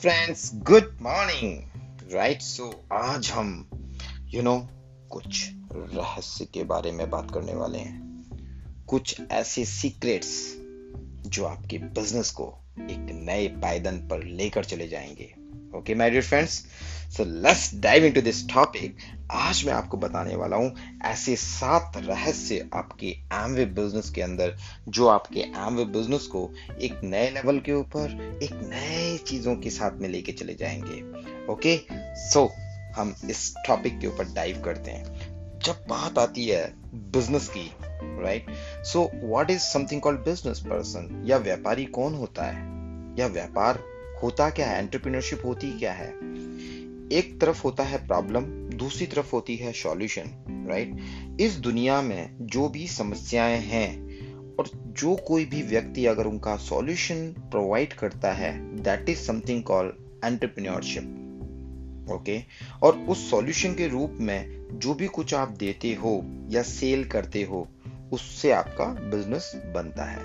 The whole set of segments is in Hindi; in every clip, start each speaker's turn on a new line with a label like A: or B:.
A: Friends good morning right so आज हम यू you नो know, कुछ रहस्य के बारे में बात करने वाले हैं। कुछ ऐसे सीक्रेट्स जो आपके बिज़नेस को एक नए पायदन पर लेकर चले जाएँगे। Okay my dear friends so let's dive into this topic आज मैं आपको बताने वाला हूँ ऐसे सात रहस्य आपके एमवे बिज़नेस के अंदर जो आपके एमवे बिज़नेस को एक नए लेवल के ऊपर एक नए चीज़ों के साथ में लेके चले जाएँगे। ओके सो so, हम इस टॉपिक के ऊपर डाइव करते हैं। जब बात आती है बिज़नेस की right so what is something called business person या व्यापारी कौन होता है? या व्यापार होता क्या है? एंटरप्रीनरशिप होती क्या है? एक तरफ़ होता है प्रॉब्लम दूसरी तरफ़ होती है सॉल्यूशन राइट इस दुनिया में जो भी समस्याएँ हैं और जो कोई भी व्यक्ति अगर उनका सॉल्यूशन प्रोवाइड करता है that is something called entrepreneurship okay और उस सॉल्यूशन के रूप में जो भी कुछ आप देते हो या सेल करते हो उससे आपका बिज़नेस बनता है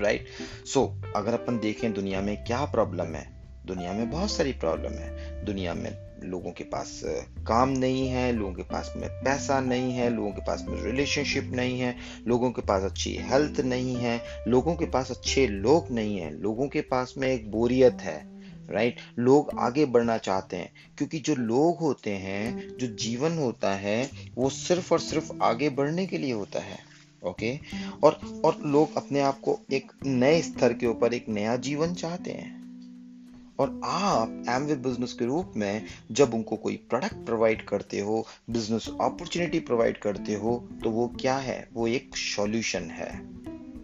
A: राइट right? सो so, अगर अपन देखें दुनिया में क्या प्रॉब्लम है दुनिया में बहुत सारी प्रॉब्लम है दुनिया में लोगों के पास काम नहीं है, लोगों के पास में पैसा नहीं है, लोगों के पास में रिलेशनशिप नहीं है, लोगों के पास अच्छी हेल्थ नहीं है, लोगों के पास अच्छे लोग नहीं है, लोगों के पास में एक बोरियत है राइट right? लोग आगे बढ़ना चाहते हैं, क्योंकि जो लोग होते हैं, जो जीवन होता है, वो सिर्फ़ और सिर्फ़ आगे बढ़ने के लिए होता है ओके? और और लोग अपने आप को एक नए स्तर के ऊपर, एक नया जीवन चाहते हैं और आप एमवे बिज़नेस के रूप में जब उनको कोई प्रोडक्ट प्रोवाइड करते हो बिज़नेस अपॉर्चुनिटी प्रोवाइड करते हो तो वो क्या है? वो एक सॉल्यूशन है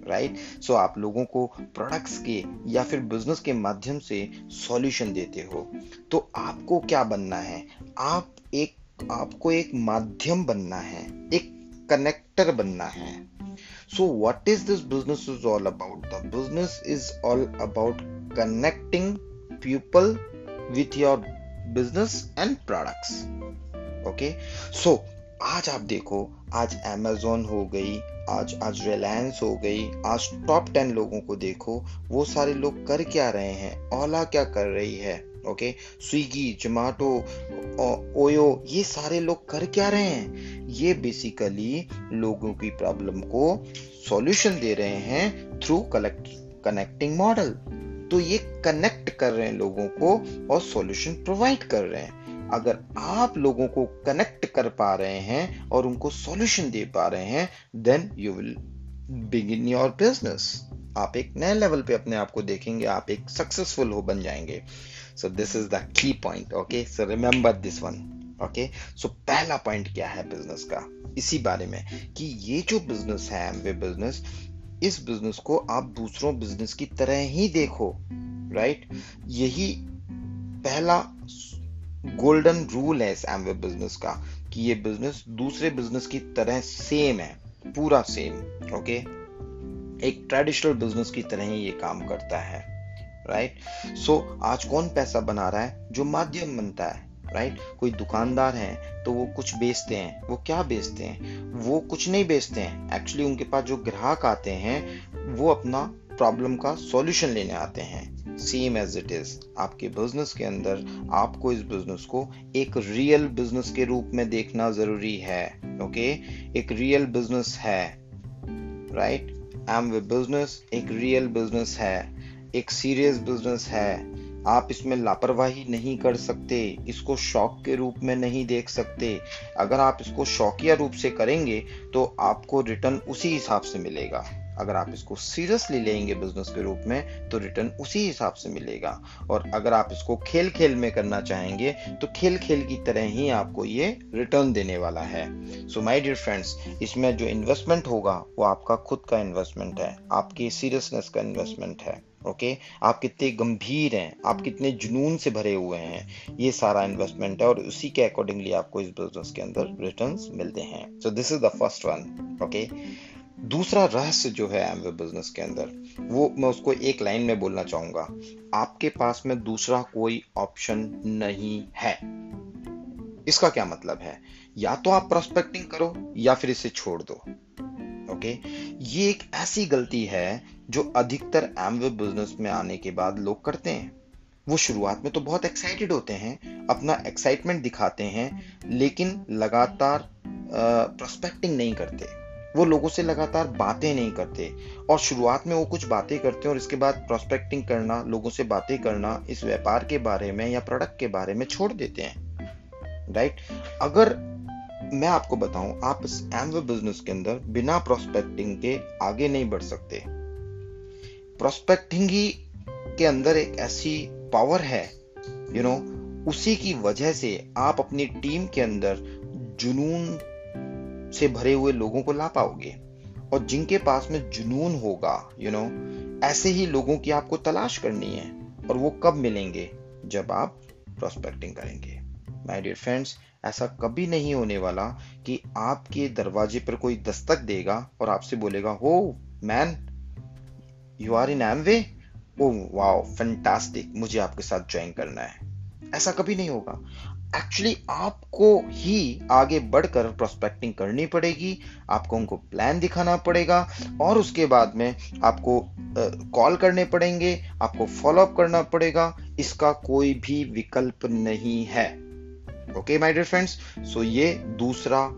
A: राइट right? सो so, आप लोगों को प्रोडक्ट्स के या फिर बिज़नेस के माध्यम से सॉल्यूशन देते हो। तो आपको क्या बनना है? आप एक आपको एक माध्यम बनना है एक कनेक्टर बनना है। So what is this business is all about the business is all about connecting people with your business and products. Okay so आज आप देखो, आज Amazon हो गई, आज आज रिलायंस हो गई, आज टॉप टेन लोगों को देखो, वो सारे लोग कर क्या रहे हैं? ओला क्या कर रही है? ओके स्विगी जोमेटो ओयो ये सारे लोग कर क्या रहे हैं? ये बेसिकली लोगों की प्रॉब्लम को सॉल्यूशन दे रहे हैं थ्रू कलेक्ट कनेक्टिंग मॉडल तो ये कनेक्ट कर रहे हैं लोगों को और सॉल्यूशन प्रोवाइड कर रहे हैं। अगर आप लोगों को कनेक्ट कर पा रहे हैं और उनको सॉल्यूशन दे पा रहे हैं then you will begin your business आप एक नए लेवल पे अपने आप को देखेंगे, आप एक सक्सेसफुल हो बन जाएँगे। So this is the key point okay so remember this one okay so पहला पॉइंट क्या है बिज़नेस का? इसी बारे में कि ये जो बिज़नेस है एमवे बिज़नेस इस बिज़नेस को आप दूसरों बिज़नेस की तरह ही देखो राइट यही पहला गोल्डन रूल है इस एमवे बिज़नेस का कि ये बिज़नेस दूसरे बिज़नेस की तरह सेम है पूरा सेम ओके एक ट्रेडिशनल बिज़नेस की तरह ही ये काम करता है राइट सो so, आज कौन पैसा बना रहा है? जो माध्यम बनता है राइट कोई दुकानदार है तो वो कुछ बेचते हैं। वो क्या बेचते हैं? वो कुछ नहीं बेचते हैं। एक्चुअली उनके पास जो ग्राहक आते हैं, वो अपना प्रॉब्लम का सॉल्यूशन लेने आते हैं। सेम एज इट इज़ आपके बिज़नेस के अंदर, आपको इस बिज़नेस को एक रियल बिज़नेस के रूप में देखना ज़रूरी है ओके okay? एक रियल बिज़नेस है राइट एम वे बिज़नेस एक रियल बिज़नेस है, एक सीरियस बिज़नेस है। आप इसमें लापरवाही नहीं कर सकते, इसको शौक के रूप में नहीं देख सकते। अगर आप इसको शौकिया रूप से करेंगे तो आपको रिटर्न उसी हिसाब से मिलेगा। अगर आप इसको सीरियसली लेंगे बिज़नेस के रूप में तो रिटर्न उसी हिसाब से मिलेगा। और अगर आप इसको खेल खेल में करना चाहेंगे तो खेल खेल की तरह ही आपको ये रिटर्न देने वाला है। सो माय डियर फ्रेंड्स इसमें जो इन्वेस्टमेंट होगा, वो आपका खुद का इन्वेस्टमेंट है, आपकी सीरियसनेस का इन्वेस्टमेंट है। ओके? okay? आप कितने गंभीर हैं? आप कितने जुनून से भरे हुए हैं? ये सारा इन्वेस्टमेंट है और उसी के अकॉर्डिंगली आपको इस बिज़नेस के अंदर रिटर्न्स मिलते हैं। So this is the first one okay दूसरा रहस्य जो है एमवे बिज़नेस के अंदर वो मैं उसको एक लाइन में बोलना चाहूँगा। आपके पास में दूसरा कोई ऑप्शन नहीं है। इसका क्या मतलब है? या तो आप प्रोस्पेक्टिंग करो या फिर इसे छोड़ दो ओके ये एक ऐसी गलती है जो अधिकतर एमवे बिज़नेस में आने के बाद लोग करते हैं। वो शुरुआत में तो बहुत एक्साइटेड होते हैं, अपना एक्साइटमेंट दिखाते हैं, लेकिन लगातार प्रोस्पेक्टिंग नहीं करते। वो लोगों से लगातार बातें नहीं करते और शुरुआत में वो कुछ बातें करते हैं और इसके बाद प्रोस्पेक्टिंग करना, लोगों से बातें करना, इस व्यापार के बारे में या प्रोडक्ट के बारे में छोड़ देते हैं। राइट अगर मैं आपको बताऊँ, आप इस एमवे बिज़नेस के अंदर बिना प्रोस्पेक्टिंग के आगे नहीं बढ़ सकते। प्रोस्पेक्टिंग ही के अंदर एक ऐसी पावर है यू you नो know, उसी की वजह से आप अपनी टीम के अंदर जुनून से भरे हुए लोगों को ला पाओगे। और जिनके पास में जुनून होगा यू you नो know, ऐसे ही लोगों की आपको तलाश करनी है और वो कब मिलेंगे? जब आप प्रोस्पेक्टिंग करेंगे। माय डियर फ्रेंड्स ऐसा कभी नहीं होने वाला कि आपके दरवाजे पर कोई दस्तक देगा और आपसे बोलेगा हो man you are in Amway oh wow fantastic मुझे आपके साथ ज्वाइन करना है। ऐसा कभी नहीं होगा। एक्चुअली आपको ही आगे बढ़कर प्रोस्पेक्टिंग करनी पड़ेगी। आपको उनको प्लान दिखाना पड़ेगा। और उसके बाद में आपको कॉल करने पड़ेंगे। आपको फॉलोअप करना पड़ेगा। इसका कोई भी विकल्प नहीं है। Okay my dear friends so ये दूसरा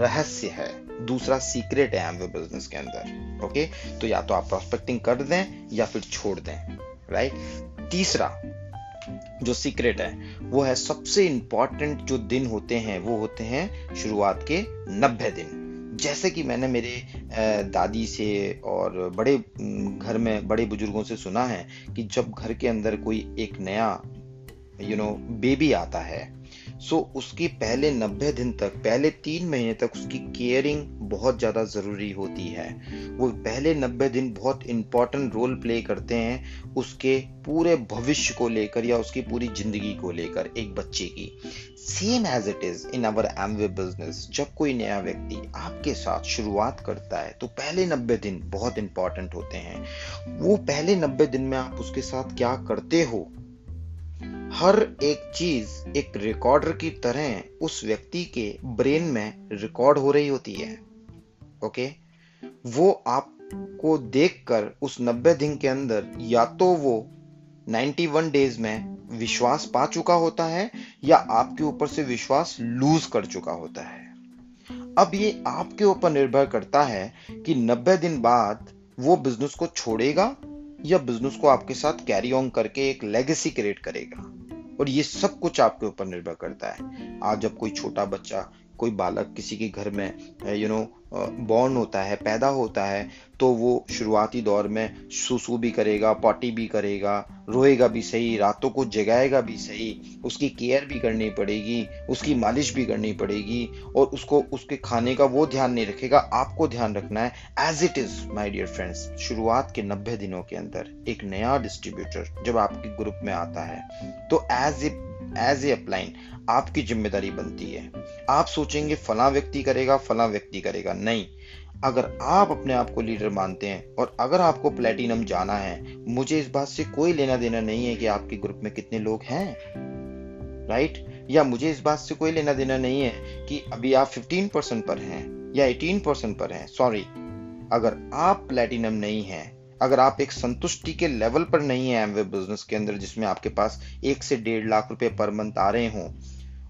A: रहस्य है। दूसरा सीक्रेट है एमवे बिज़नेस के अंदर ओके तो या तो आप प्रोस्पेक्टिंग कर दें या फिर छोड़ दें राइट तीसरा जो सीक्रेट है, वो है सबसे इंपॉर्टेंट जो दिन होते हैं, वो होते हैं शुरुआत के नब्बे दिन। जैसे कि मैंने मेरे दादी से और बड़े घर में बड़े बुज़ुर्गों से सुना है कि जब घर के अंदर कोई एक नया यू नो बेबी आता है सो उसकी पहले नब्बे दिन तक, पहले तीन महीने तक उसकी केयरिंग बहुत ज़्यादा ज़रूरी होती है। वो पहले नब्बे दिन बहुत इंपॉर्टेंट रोल प्ले करते हैं उसके पूरे भविष्य को लेकर या उसकी पूरी ज़िंदगी को लेकर, एक बच्चे की। Same as it is in our Amway business जब कोई नया व्यक्ति आपके साथ शुरुआत करता है तो पहले नब्बे दिन बहुत इंपॉर्टेंट होते हैं। वो पहले नब्बे दिन में आप उसके साथ क्या करते हो हर एक चीज़ एक रिकॉर्डर की तरह उस व्यक्ति के ब्रेन में रिकॉर्ड हो रही होती है ओके वो आपको देखकर उस 90 दिन के अंदर या तो वो 91 डेज़ में विश्वास पा चुका होता है या आपके ऊपर से विश्वास लूज कर चुका होता है। अब ये आपके ऊपर निर्भर करता है कि 90 दिन बाद वो बिज़नेस को छोड़ेगा या बिज़नेस को आपके साथ कैरी ऑन करके एक लेगेसी क्रिएट करेगा। और ये सब कुछ आपके ऊपर निर्भर करता है। आज जब कोई छोटा बच्चा कोई बालक किसी के घर में यू नो बॉर्न होता है, पैदा होता है तो वो शुरुआती दौर में सुसु भी करेगा पॉटी भी करेगा, रोएगा भी सही, रातों को जगाएगा भी सही, उसकी केयर भी करनी पड़ेगी, उसकी मालिश भी करनी पड़ेगी और उसको, उसके खाने का वो ध्यान नहीं रखेगा, आपको ध्यान रखना है as it is my dear friends शुरुआत के नब्बे दिनों के अंदर एक नया डिस्ट्रीब्यूटर जब आपके ग्रुप में आता है तो as a as a upline आपकी ज़िम्मेदारी बनती है। आप सोचेंगे, फला व्यक्ति करेगा, फला व्यक्ति करेगा। नहीं। अगर आप अपने आप को लीडर मानते हैं और अगर आपको प्लेटिनम जाना है, मुझे इस बात से कोई लेना देना नहीं है कि आपके ग्रुप में कितने लोग हैं। राइट या मुझे इस बात से कोई लेना देना नहीं है कि अभी आप 15 परसेंट पर हैं या 18 परसेंट पर हैं। सॉरी अगर आप प्लेटिनम नहीं हैं अगर आप एक संतुष्टि के लेवल पर नहीं है एमवे बिज़नेस के अंदर, जिसमें आपके पास एक से डेढ़ लाख रुपए पर मंथ आ रहे हों,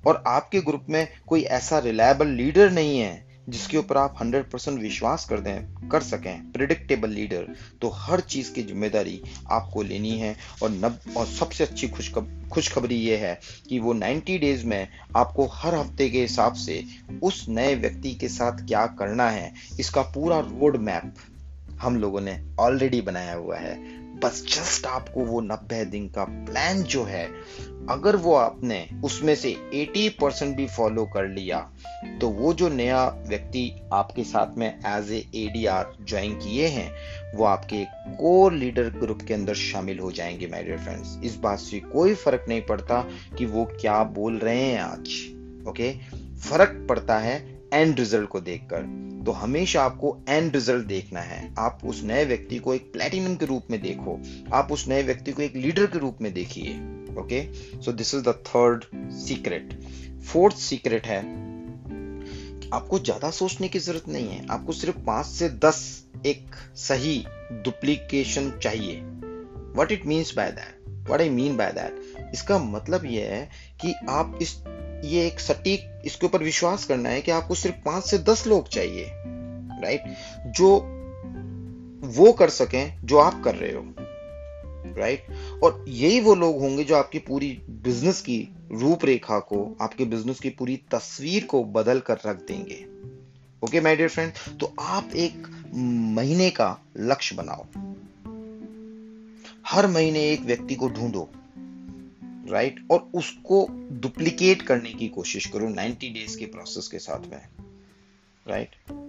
A: और आपके ग्रुप में कोई ऐसा रिलायबल लीडर नहीं है, जिसके ऊपर आप 100 परसेंट विश्वास कर दें, कर सकें प्रिडिक्टेबल लीडर तो हर चीज़ की ज़िम्मेदारी आपको लेनी है। और नब, और सबसे अच्छी खुशखबरी ये है कि वो 90 डेज़ में आपको हर हफ़्ते के हिसाब से उस नए व्यक्ति के साथ क्या करना है, इसका पूरा रोड मैप हम लोगों ने ऑलरेडी बनाया हुआ है। बस जस्ट आपको वो नब्बे दिन का प्लान जो है, अगर वो आपने उसमें से 80 परसेंट भी फॉलो कर लिया तो वो जो नया व्यक्ति आपके साथ में एज ए एडीआर ज्वाइन किए हैं, वो आपके कोर लीडर ग्रुप के अंदर शामिल हो जाएँगे माय डियर फ्रेंड्स इस बात से कोई फ़र्क नहीं पड़ता कि वो क्या बोल रहे हैं आज ओके फ़र्क पड़ता है एंड रिज़ल्ट को देखकर तो हमेशा आपको एंड रिज़ल्ट देखना है। आप उस नए व्यक्ति को एक प्लेटिनम के रूप में देखो। आप उस नए व्यक्ति को एक लीडर के रूप में देखिए okay so this is the third secret fourth secret है, आपको ज़्यादा सोचने की ज़रूरत नहीं है। आपको सिर्फ़ पाँच से दस एक सही डुप्लीकेशन चाहिए। What it means by that what I mean by that इसका मतलब यह है कि आप इस ये एक सटीक, इसके ऊपर विश्वास करना है कि आपको सिर्फ़ पाँच से दस लोग चाहिए राइट जो वो कर सकें, जो आप कर रहे हो राइट? और यही वो लोग होंगे जो आपकी पूरी बिज़नेस की रूपरेखा को, आपके बिज़नेस की पूरी तस्वीर को बदल कर रख देंगे। ओके माय डियर फ्रेंड तो आप एक महीने का लक्ष्य बनाओ। हर महीने एक व्यक्ति को ढूंढो। Right right? और उसको डुप्लीकेट करने की कोशिश करो 90 डेज़ के प्रोसेस के साथ में राइट right?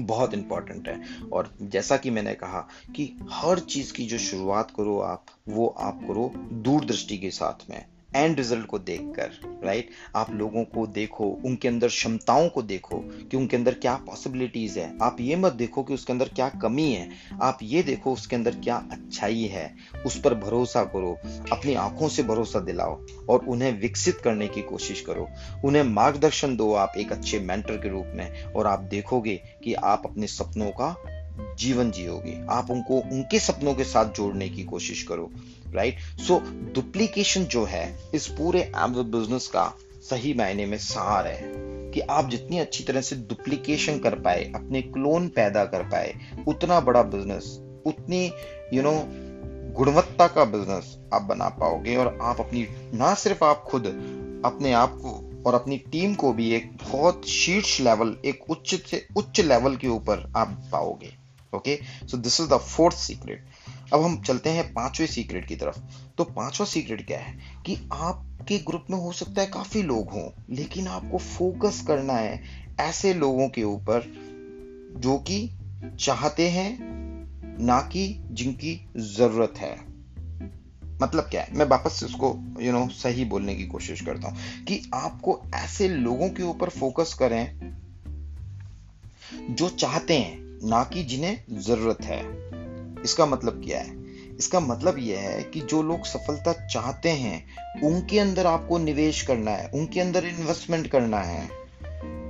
A: बहुत इंपॉर्टेंट है और जैसा कि मैंने कहा कि हर चीज़ की जो शुरुआत करो आप, वो आप करो दूरदृष्टि के साथ में एंड रिज़ल्ट को देखकर राइट आप लोगों को देखो, उनके अंदर क्षमताओं को देखो कि उनके अंदर क्या पॉसिबिलिटीज है। आप ये मत देखो कि उसके अंदर क्या कमी है। आप ये देखो उसके अंदर क्या अच्छाई है। उस पर भरोसा करो, अपनी आँखों से भरोसा दिलाओ और उन्हें विकसित करने की कोशिश करो। उन्हें मार्गदर्शन दो आप एक अच्छे मेंटर के रूप में और आप देखोगे कि आप अपने सपनों का जीवन जियोगे। आप उनको, उनके सपनों के साथ जोड़ने की कोशिश करो। राइट सो डुप्लीकेशन जो है, इस पूरे एमवे बिज़नेस का सही मायने में सार है कि आप जितनी अच्छी तरह से डुप्लीकेशन कर पाए, अपने क्लोन पैदा कर पाए, उतना बड़ा बिज़नेस उतनी यू नो गुणवत्ता का बिज़नेस आप बना पाओगे और आप अपनी, ना सिर्फ़ आप खुद, अपने आप को और अपनी टीम को भी एक बहुत शीर्ष लेवल एक उच्च से उच्च लेवल के ऊपर आप पाओगे okay so this is the fourth secret अब हम चलते हैं पाँचवें सीक्रेट की तरफ़। तो पांचवा सीक्रेट क्या है? कि आपके ग्रुप में हो सकता है काफ़ी लोग हों लेकिन आपको फोकस करना है ऐसे लोगों के ऊपर जो कि चाहते हैं ना कि जिनकी ज़रूरत है। मतलब क्या है? मैं वापस उसको यू you नो know, सही बोलने की कोशिश करता हूँ कि आपको ऐसे लोगों के ऊपर फोकस करें जो चाहते हैं ना कि जिन्हें ज़रूरत है। इसका मतलब क्या है इसका मतलब यह है कि जो लोग सफलता चाहते हैं, उनके अंदर आपको निवेश करना है, उनके अंदर इन्वेस्टमेंट करना है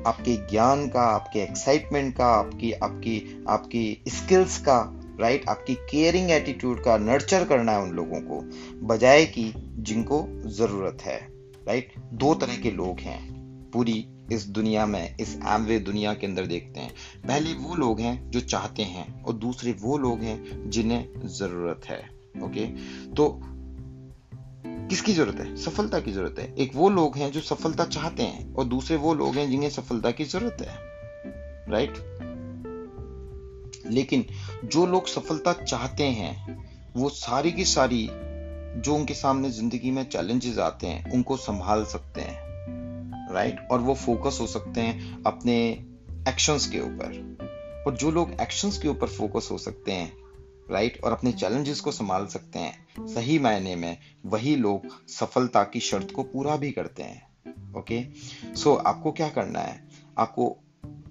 A: आपके ज्ञान का, आपके एक्साइटमेंट का, आपकी आपकी आपकी स्किल्स का राइट? आपकी केयरिंग एटीट्यूड का नर्चर करना है उन लोगों को, बजाय कि जिनको ज़रूरत है राइट? दो तरह के लोग हैं पूरी इस दुनिया में, इस एमवे दुनिया के अंदर देखते हैं। पहले वो लोग हैं जो चाहते हैं और दूसरे वो लोग हैं जिन्हें ज़रूरत है, ओके? तो किसकी ज़रूरत है? सफलता की ज़रूरत है। एक वो लोग हैं जो सफलता चाहते हैं और दूसरे वो लोग हैं जिन्हें सफलता की ज़रूरत है राइट लेकिन जो लोग सफलता चाहते हैं, वो सारी की सारी जो उनके सामने ज़िंदगी में चैलेंजेस आते हैं, उनको संभाल सकते हैं। राइट और वो फोकस हो सकते हैं अपने एक्शंस के ऊपर। और जो लोग एक्शंस के ऊपर फोकस हो सकते हैं राइट और अपने चैलेंजेस को संभाल सकते हैं, सही मायने में वही लोग सफलता की शर्त को पूरा भी करते हैं ओके सो आपको क्या करना है? आपको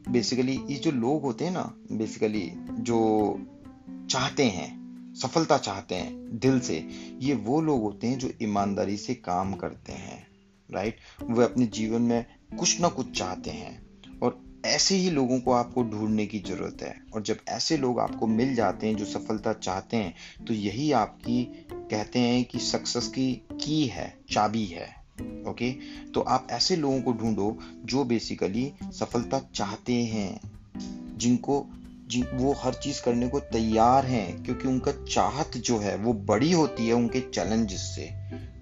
A: बेसिकली ये जो लोग होते हैं ना बेसिकली जो चाहते हैं, सफलता चाहते हैं दिल से, ये वो लोग होते हैं जो ईमानदारी से काम करते हैं। राइट वे अपने जीवन में कुछ ना कुछ चाहते हैं। और ऐसे ही लोगों को आपको ढूँढने की ज़रूरत है। और जब ऐसे लोग आपको मिल जाते हैं, जो सफलता चाहते हैं तो यही आपकी कहते हैं कि सक्सेस की की है, चाबी है ओके तो आप ऐसे लोगों को ढूंढो, जो बेसिकली सफलता चाहते हैं, जिनको, जिन, वो हर चीज़ करने को तैयार हैं, क्योंकि उनका चाहत जो है, वो बड़ी होती है उनके चैलेंजेस से।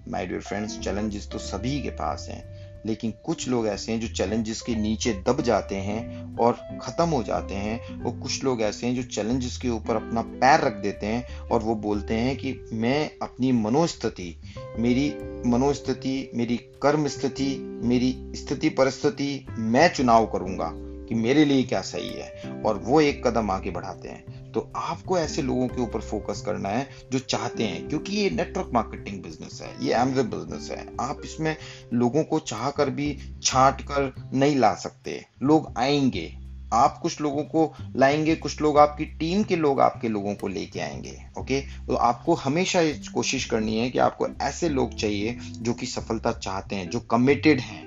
A: माय डियर फ्रेंड्स चैलेंजेस तो सभी के पास हैं, लेकिन कुछ लोग ऐसे हैं जो चैलेंजेस के नीचे दब जाते हैं और ख़त्म हो जाते हैं, और कुछ लोग ऐसे हैं जो चैलेंजेस के ऊपर अपना पैर रख देते हैं और वो बोलते हैं कि मैं अपनी मनोस्थिति, मेरी मनोस्थिति, मेरी कर्म स्थिति मेरी स्थिति परिस्थिति, मैं चुनाव करूँगा कि मेरे लिए क्या सही है, और वो एक कदम आगे बढ़ाते हैं। तो आपको ऐसे लोगों के ऊपर फोकस करना है जो चाहते हैं, क्योंकि ये नेटवर्क मार्केटिंग बिज़नेस है, ये एमवे बिज़नेस है। आप इसमें लोगों को चाह कर भी छाट कर नहीं ला सकते। लोग आएँगे, आप कुछ लोगों को लाएँगे, कुछ लोग आपकी टीम के लोग आपके लोगों को लेके आएँगे ओके तो आपको हमेशा कोशिश करनी है कि आपको ऐसे लोग चाहिए जो कि सफलता चाहते हैं, जो कमिटेड हैं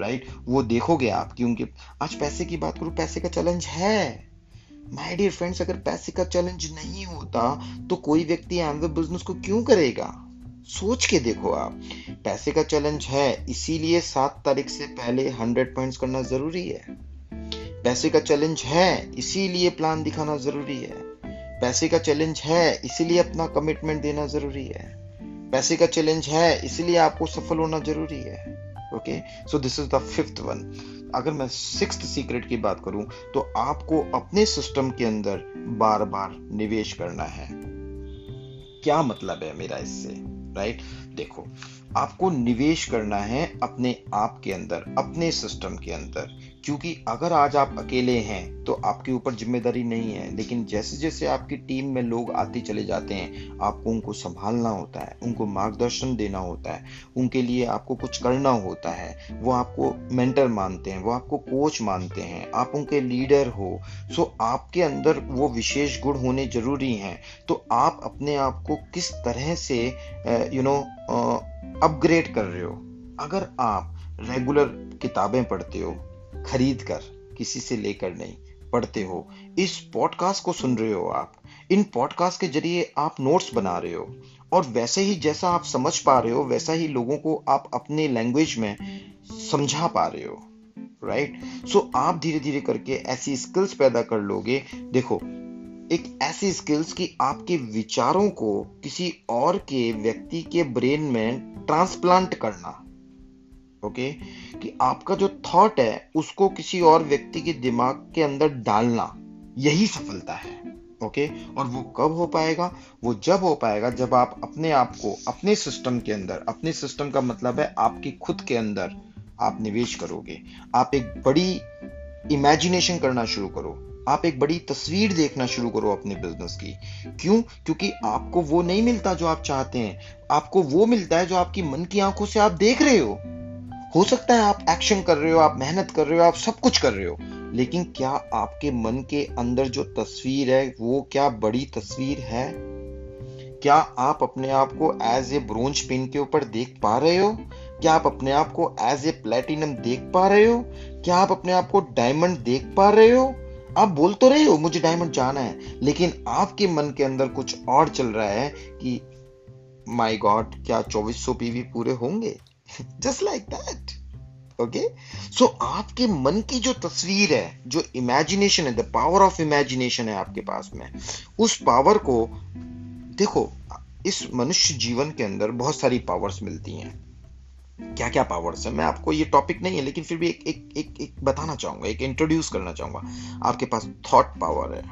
A: राइट वो देखोगे आप क्योंकि आज पैसे की बात करूँ, पैसे का चैलेंज है। माय डियर फ्रेंड्स अगर पैसे का चैलेंज नहीं होता तो कोई व्यक्ति एमवे बिज़नेस को क्यों करेगा? सोच के देखो आप। पैसे का चैलेंज है, इसीलिए सात तारीख से पहले हंड्रेड पॉइंट्स करना ज़रूरी है। पैसे का चैलेंज है, इसीलिए प्लान दिखाना ज़रूरी है। पैसे का चैलेंज है, इसीलिए अपना कमिटमेंट देना ज़रूरी है। पैसे का चैलेंज है, इसीलिए आपको सफल होना ज़रूरी है। Okay so this is the fifth one अगर मैं सिक्स सीक्रेट की बात करूँ तो आपको अपने सिस्टम के अंदर बार बार निवेश करना है। क्या मतलब है मेरा इससे, राइट? देखो आपको निवेश करना है अपने आप के अंदर, अपने सिस्टम के अंदर। क्योंकि अगर आज आप अकेले हैं तो आपके ऊपर ज़िम्मेदारी नहीं है। लेकिन जैसे जैसे आपकी टीम में लोग आते चले जाते हैं, आपको उनको संभालना होता है, उनको मार्गदर्शन देना होता है, उनके लिए आपको कुछ करना होता है, वो आपको मेंटर मानते हैं, वो आपको कोच मानते हैं, आप उनके लीडर हो। सो आपके अंदर वो विशेष गुण होने ज़रूरी हैं। तो आप अपने आप को किस तरह से यू नो अपग्रेड कर रहे हो अगर आप रेगुलर किताबें पढ़ते हो खरीद कर किसी से लेकर नहीं पढ़ते हो इस पॉडकास्ट को सुन रहे हो आप इन पॉडकास्ट के ज़रिए आप नोट्स बना रहे हो और वैसे ही जैसा आप समझ पा रहे हो वैसा ही लोगों को आप अपने लैंग्वेज में समझा पा रहे हो राइट right? सो so, आप धीरे धीरे करके ऐसी स्किल्स पैदा कर लोगे देखो एक ऐसी स्किल्स कि आपके विचारों को किसी और के व्यक्ति के ब्रेन में ट्रांसप्लांट करना। ओके कि आपका जो थॉट है, उसको किसी और व्यक्ति के दिमाग के अंदर डालना। यही सफलता है। ओके और वो कब हो पाएगा? वो जब हो पाएगा जब आप अपने आप को, अपने सिस्टम के अंदर, अपने सिस्टम का मतलब है आपकी खुद के अंदर आप निवेश करोगे। आप एक बड़ी इमेजिनेशन करना शुरू करो। आप एक बड़ी तस्वीर देखना शुरू करो अपने बिज़नेस की। क्यों? क्योंकि आपको वो नहीं मिलता जो आप चाहते हैं। आपको वो मिलता है जो आपकी मन की आँखों से आप देख रहे हो। हो सकता है आप एक्शन कर रहे हो, आप मेहनत कर रहे हो, आप सब कुछ कर रहे हो। लेकिन क्या आपके मन के अंदर जो तस्वीर है, वो क्या बड़ी तस्वीर है? क्या आप अपने आप को एज ए ब्रोंज पिन के ऊपर देख पा रहे हो? क्या आप अपने आप को एज ए प्लेटिनम देख पा रहे हो? क्या आप अपने आप को डायमंड देख पा रहे हो? आप बोल तो रहे हो, मुझे डायमंड जाना है, लेकिन आपके मन के अंदर कुछ और चल रहा है कि माई गॉड क्या चौबीस सौ पीवी पूरे होंगे? Just like that okay so आपके मन की जो तस्वीर है, जो इमेजिनेशन है द पावर ऑफ़ इमेजिनेशन है आपके पास में, उस पावर को, देखो, इस मनुष्य जीवन के अंदर बहुत सारी पावर्स मिलती हैं। क्या क्या पावर्स है मैं आपको ये टॉपिक नहीं है लेकिन फिर भी एक एक एक, एक बताना चाहूँगा एक इंट्रोड्यूस करना चाहूँगा आपके पास थॉट पावर है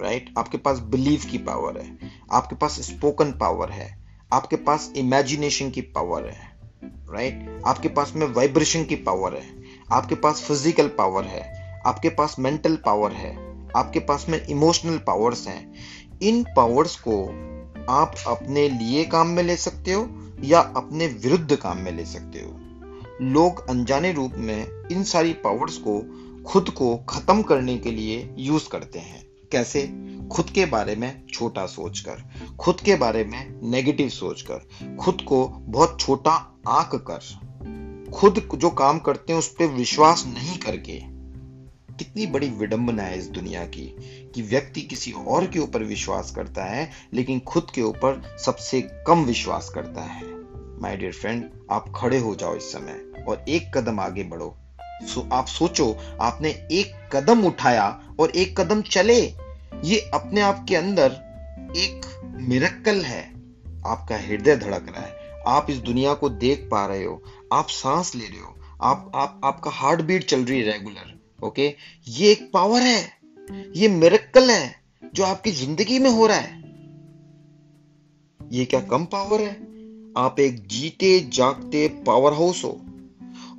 A: राइट right? आपके पास बिलीव की पावर है आपके पास स्पोकन पावर है आपके पास इमेजिनेशन की पावर है राइट right? आपके पास में वाइब्रेशन की पावर है आपके पास फ़िज़िकल पावर है आपके पास मेंटल पावर है आपके पास में इमोशनल पावर्स हैं इन पावर्स को आप अपने लिए काम में ले सकते हो या अपने विरुद्ध काम में ले सकते हो। लोग अनजाने रूप में इन सारी पावर्स को खुद को खत्म करने के लिए यूज़ करते हैं। कैसे? खुद के बारे में छोटा सोचकर, खुद के बारे में नेगेटिव सोचकर, खुद को बहुत छोटा आंक कर खुद जो काम करते हैं उस पर विश्वास नहीं करके। कितनी बड़ी विडंबना है इस दुनिया की कि व्यक्ति किसी और के ऊपर विश्वास करता है, लेकिन खुद के ऊपर सबसे कम विश्वास करता है। माय डियर फ्रेंड आप खड़े हो जाओ इस समय और एक कदम आगे बढ़ो। सो आप सोचो, आपने एक कदम उठाया और एक कदम चले। ये अपने आप के अंदर एक मिरक्कल है। आपका हृदय धड़क रहा है। आप इस दुनिया को देख पा रहे हो। आप सांस ले रहे हो। आप आप, आपका हार्ट बीट चल रही है रेगुलर ओके? ये एक पावर है। ये मिरक्कल है जो आपकी ज़िंदगी में हो रहा है। ये क्या कम पावर है? आप एक जीते, जागते पावर हाउस हो।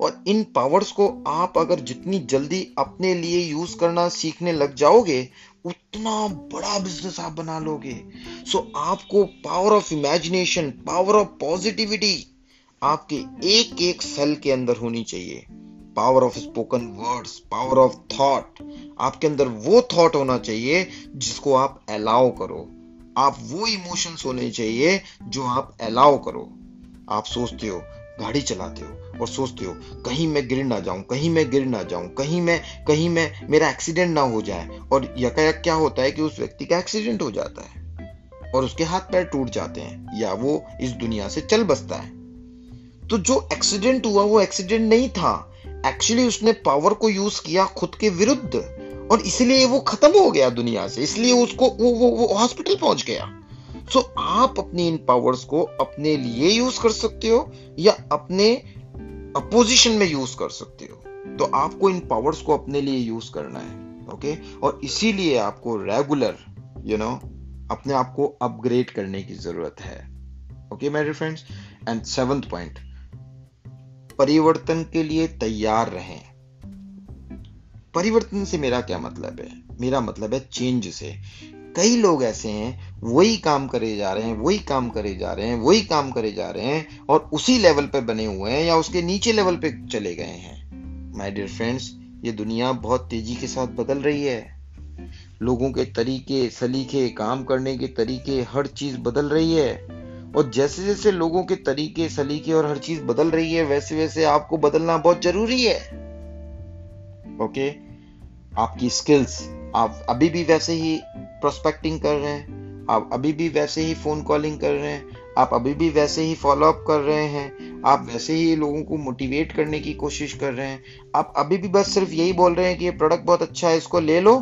A: और इन पावर्स को आप अगर जितनी जल्दी अपने लिए यूज़ करना सीखने लग जाओगे, उतना बड़ा बिज़नेस आप बना लोगे। सो आपको power of imagination power of positivity आपके एक एक सेल के अंदर होनी चाहिए। Power of spoken words power of thought आपके अंदर वो थॉट होना चाहिए जिसको आप अलाउ करो। आप वो इमोशंस होने चाहिए जो आप अलाउ करो। आप सोचते हो, गाड़ी चलाते हो और सोचते हो, कहीं मैं गिर ना जाऊँ, कहीं मैं गिर ना जाऊँ, कहीं मैं कहीं मैं, मेरा एक्सीडेंट ना हो जाए। और यकायक क्या होता है कि उस व्यक्ति का एक्सीडेंट हो जाता है और उसके हाथ पैर टूट जाते हैं या वो इस दुनिया से चल बसता है। तो जो एक्सीडेंट हुआ वो एक्सीडेंट नहीं था। एक्चुअली उसने पावर को यूज़ किया खुद के विरुद्ध और इसलिए वो खत्म हो गया दुनिया से। इसलिए उसको वो वो, वो हॉस्पिटल पहुँच गया। सो so, आप अपनी इन पावर्स को अपने लिए यूज़ कर सकते हो या अपने अपोजिशन में यूज़ कर सकते हो। तो आपको इन पावर्स को अपने लिए यूज़ करना है ओके okay? और इसीलिए आपको रेगुलर यू नो अपने आप को अपग्रेड करने की ज़रूरत है। ओके मेरे फ्रेंड्स एंड सेवंथ पॉइंट परिवर्तन के लिए तैयार रहें। परिवर्तन से मेरा क्या मतलब है? मेरा मतलब है चेंज से। कई लोग ऐसे हैं, वही काम करे जा रहे हैं, वही काम करे जा रहे हैं, वही काम करे जा रहे हैं और उसी लेवल पे बने हुए हैं या उसके नीचे लेवल पे चले गए हैं। माय डियर फ्रेंड्स ये दुनिया बहुत तेज़ी के साथ बदल रही है। लोगों के तरीके, सलीके, काम करने के तरीके, हर चीज़ बदल रही है। और जैसे जैसे लोगों के तरीके, सलीके और हर चीज़ बदल रही है, वैसे वैसे आपको बदलना बहुत ज़रूरी है। ओके आपकी स्किल्स आप अभी भी वैसे ही प्रोस्पेक्टिंग कर रहे हैं, आप अभी भी वैसे ही फ़ोन कॉलिंग कर रहे हैं, आप अभी भी वैसे ही फॉलोअप कर रहे हैं, आप वैसे ही लोगों को मोटिवेट करने की कोशिश कर रहे हैं। आप अभी भी बस सिर्फ़ यही बोल रहे हैं कि ये प्रोडक्ट बहुत अच्छा है, इसको ले लो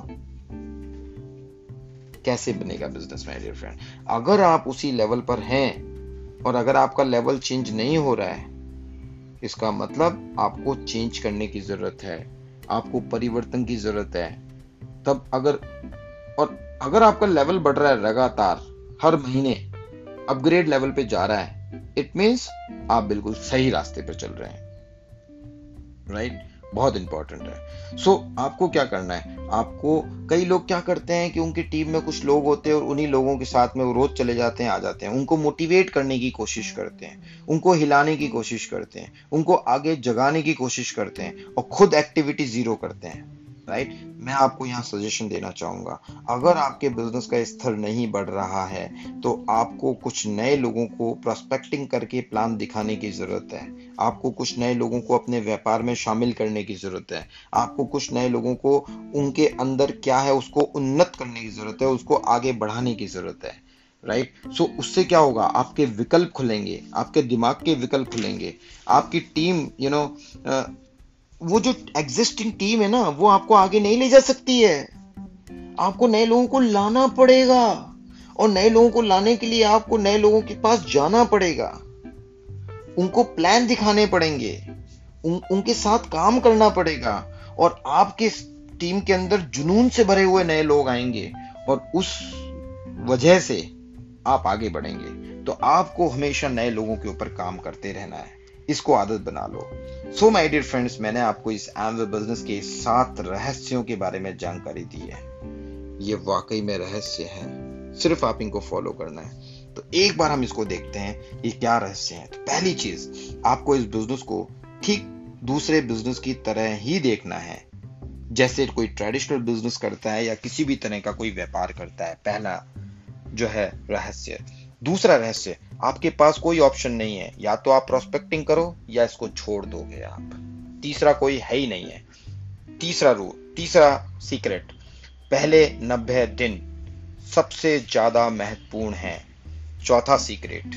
A: कैसे बनेगा बिज़नेस माय डियर फ्रेंड अगर आप उसी लेवल पर हैं और अगर आपका लेवल चेंज नहीं हो रहा है, इसका मतलब आपको चेंज करने की ज़रूरत है, आपको परिवर्तन की ज़रूरत है। तब अगर, और अगर आपका लेवल बढ़ रहा है लगातार, हर महीने अपग्रेड लेवल पे जा रहा है इट मीन्स आप बिल्कुल सही रास्ते पर चल रहे हैं। Right right? बहुत इंपॉर्टेंट है। सो so, आपको क्या करना है? आपको कई लोग क्या करते हैं कि उनकी टीम में कुछ लोग होते हैं और उन्हीं लोगों के साथ में वो रोज चले जाते हैं आ जाते हैं। उनको मोटिवेट करने की कोशिश करते हैं उनको हिलाने की कोशिश करते हैं उनको आगे जगाने की कोशिश करते हैं और खुद एक्टिविटी ज़ीरो करते हैं। राइट मैं आपको यहाँ सजेशन देना चाहूँगा। अगर आपके बिज़नेस का स्तर नहीं बढ़ रहा है तो आपको कुछ नए लोगों को प्रोस्पेक्टिंग करके प्लान दिखाने की ज़रूरत है। आपको कुछ नए लोगों को अपने व्यापार में शामिल करने की ज़रूरत है। आपको कुछ नए लोगों को उनके अंदर क्या है उसको उन्नत करने की ज़रूरत है उसको आगे बढ़ाने की ज़रूरत है। Right right? सो so, उससे क्या होगा? आपके विकल्प खुलेंगे। आपके दिमाग के विकल्प खुलेंगे। आपकी टीम यू you नो वो जो एग्जिस्टिंग टीम है ना वो आपको आगे नहीं ले जा सकती है। आपको नए लोगों को लाना पड़ेगा और नए लोगों को लाने के लिए आपको नए लोगों के पास जाना पड़ेगा। उनको प्लान दिखाने पड़ेंगे। उन, उनके साथ काम करना पड़ेगा और आपके टीम के अंदर जुनून से भरे हुए नए लोग आएँगे और उस वजह से आप आगे बढ़ेंगे। तो आपको हमेशा नए लोगों के ऊपर काम करते रहना है। इसको आदत बना लो। सो माय डियर फ्रेंड्स मैंने आपको इस एमवे बिज़नेस के सात रहस्यों के बारे में जानकारी दी है। ये वाकई में रहस्य है। सिर्फ़ आप इनको फॉलो करना है। तो एक बार हम इसको देखते हैं, ये क्या रहस्य है। तो पहली चीज़, आपको इस बिज़नेस को ठीक दूसरे बिज़नेस की तरह ही देखना है। जैसे कोई ट्रेडिशनल बिज़नेस करता है या किसी भी तरह का कोई व्यापार करता है, पहला जो है रहस्य। दूसरा रहस्य, आपके पास कोई ऑप्शन नहीं है। या तो आप प्रोस्पेक्टिंग करो, या इसको छोड़ दोगे आप। तीसरा कोई है ही नहीं है। तीसरा रूल तीसरा सीक्रेट पहले नब्बे दिन सबसे ज़्यादा महत्वपूर्ण है। चौथा सीक्रेट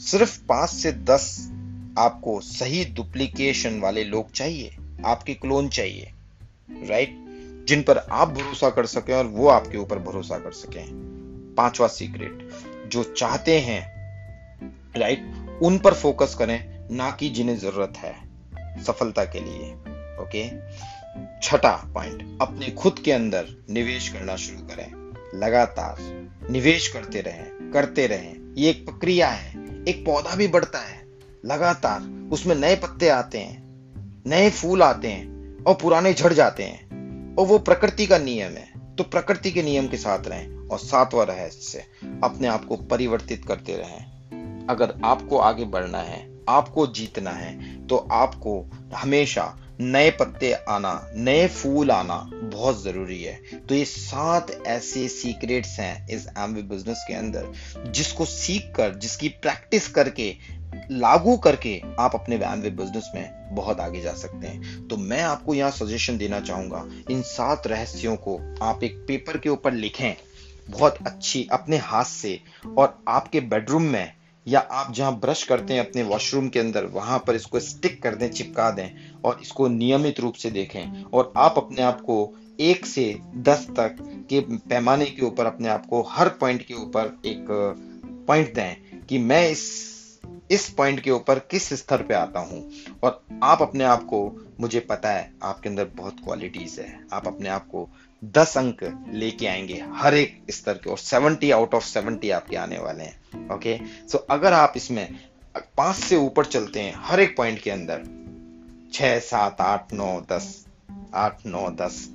A: सिर्फ़ पाँच से दस आपको सही डुप्लीकेशन वाले लोग चाहिए। आपके क्लोन चाहिए। राइट जिन पर आप भरोसा कर सकें और वो आपके ऊपर भरोसा कर सकें। पांचवा सीक्रेट जो चाहते हैं राइट उन पर फोकस करें, ना कि जिन्हें ज़रूरत है, सफलता के लिए ओके छठा पॉइंट अपने खुद के अंदर निवेश करना शुरू करें। लगातार निवेश करते रहें करते रहें। ये एक प्रक्रिया है, एक पौधा भी बढ़ता है। लगातार उसमें नए पत्ते आते हैं, नए फूल आते हैं, और पुराने झड़ जाते हैं, और वो प्रकृति का नियम है। तो प्रकृति के नियम के साथ रहें, और सातवां रहस्य अपने आप को परिवर्तित करते रहें। अगर आपको आगे बढ़ना है, आपको जीतना है तो आपको हमेशा नए पत्ते आना, नए फूल आना बहुत ज़रूरी है। तो ये सात ऐसे सीक्रेट्स हैं इस एमवी बिज़नेस के अंदर, जिसको सीख कर जिसकी प्रैक्टिस करके, लागू करके आप अपने एमवे बिज़नेस में बहुत आगे जा सकते हैं। तो मैं आपको यहाँ सजेशन देना चाहूँगा, इन सात रहस्यों को आप एक पेपर के ऊपर लिखें। बहुत अच्छी अपने हाथ से और आपके बेडरूम में या आप जहाँ ब्रश करते हैं अपने वॉशरूम के अंदर, वहाँ पर इसको स्टिक कर दें, चिपका दें और इसको नियमित रूप से देखें। और आप अपने आप को एक से दस तक के पैमाने के ऊपर अपने आप को हर पॉइंट के ऊपर एक पॉइंट दें कि मैं इस इस पॉइंट के ऊपर किस स्तर पे आता हूँ। और आप अपने आप को, मुझे पता है, आपके अंदर बहुत क्वालिटीज है। आप अपने आप को दस अंक लेके आएँगे हर एक स्तर के और सेवेंटी आउट ऑफ़ सेवेंटी आपके आने वाले हैं ओके सो so, अगर आप इसमें पाँच से ऊपर चलते हैं हर एक पॉइंट के अंदर छ सात आठ नौ दस आठ नौ दस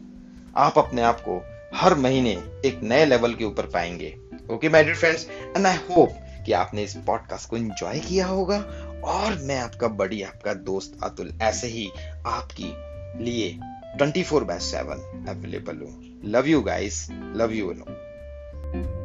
A: आप अपने आप को हर महीने एक नए लेवल के ऊपर पाएँगे okay my dear friends and I hope कि आपने इस पॉडकास्ट को एंजॉय किया होगा और मैं आपका बड़ी आपका दोस्त अतुल ऐसे ही आपकी लिए 24 by 7 available. Love you guys. Love you. All.